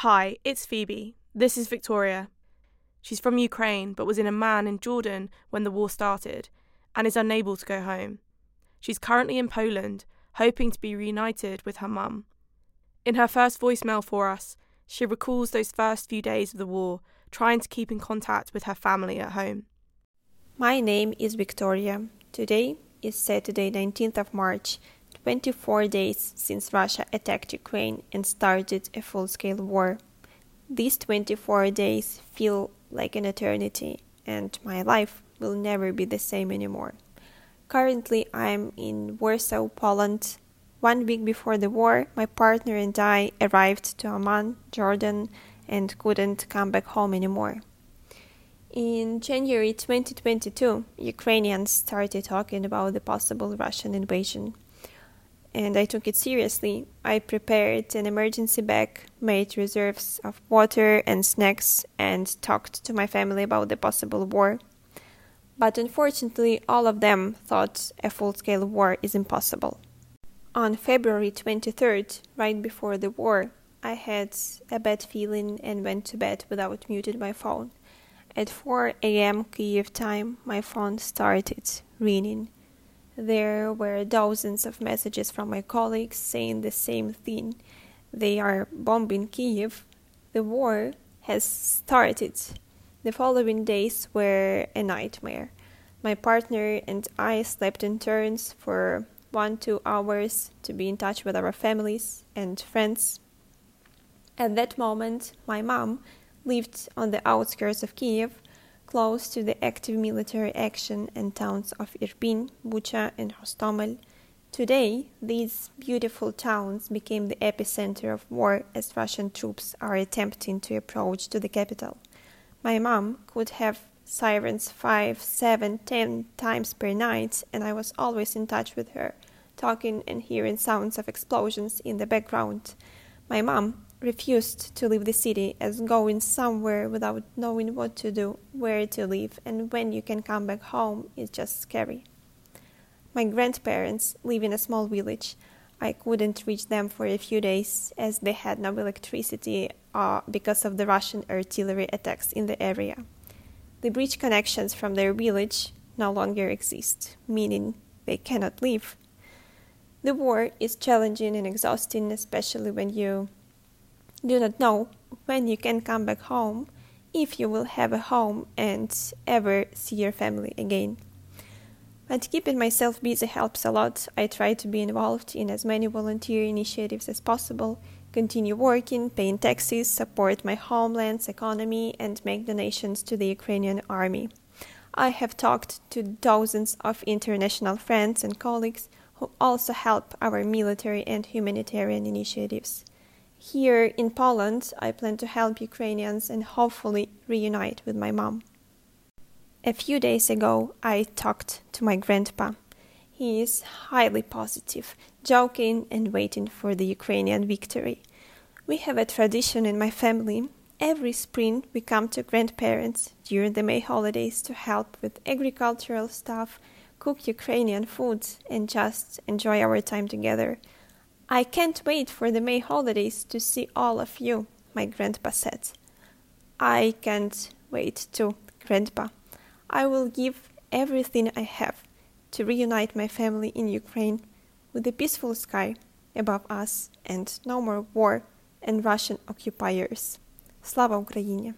Hi, it's Phoebe. This is Viktoria. She's from Ukraine but was in Amman in Jordan when the war started and is unable to go home. She's currently in Poland, hoping to be reunited with her mum. In her first voicemail for us, she recalls those first few days of the war, trying to keep in contact with her family at home. My name is Viktoria. Today is Saturday, 19th of March, 24 days since Russia attacked Ukraine and started a full scale war. These 24 days feel like an eternity, and my life will never be the same anymore. Currently, I'm in Warsaw, Poland. One week before the war, my partner and I arrived to Amman, Jordan, and couldn't come back home anymore. In January 2022, Ukrainians started talking about the possible Russian invasion and I took it seriously. I prepared an emergency bag, made reserves of water and snacks, and talked to my family about the possible war. But unfortunately, all of them thought a full scale war is impossible. On February 23rd, right before the war, I had a bad feeling and went to bed without muting my phone. At 4 a.m. Kiev time, my phone started ringing. There were dozens of messages from my colleagues saying the same thing. They are bombing Kiev. The war has started. The following days were a nightmare. My partner and I slept in turns for one, two hours to be in touch with our families and friends. At that moment, my mom lived on the outskirts of Kiev close to the active military action and towns of Irpin, Bucha, and Hostomel. Today, these beautiful towns became the epicenter of war as Russian troops are attempting to approach to the capital. My mom could have sirens five, seven, ten times per night, and I was always in touch with her, talking and hearing sounds of explosions in the background. My mom refused to leave the city as going somewhere without knowing what to do, where to live, and when you can come back home is just scary. My grandparents live in a small village. I couldn't reach them for a few days as they had no electricity uh, because of the Russian artillery attacks in the area. The bridge connections from their village no longer exist, meaning they cannot leave. The war is challenging and exhausting, especially when you do not know when you can come back home, if you will have a home and ever see your family again. But keeping myself busy helps a lot. I try to be involved in as many volunteer initiatives as possible, continue working, paying taxes, support my homeland's economy, and make donations to the Ukrainian army. I have talked to dozens of international friends and colleagues who also help our military and humanitarian initiatives. Here in Poland, I plan to help Ukrainians and hopefully reunite with my mom. A few days ago, I talked to my grandpa. He is highly positive, joking, and waiting for the Ukrainian victory. We have a tradition in my family. Every spring, we come to grandparents during the May holidays to help with agricultural stuff, cook Ukrainian food, and just enjoy our time together. I can't wait for the May holidays to see all of you, my grandpa said. I can't wait too, grandpa. I will give everything I have to reunite my family in Ukraine with a peaceful sky above us and no more war and Russian occupiers. Slava Ukraini!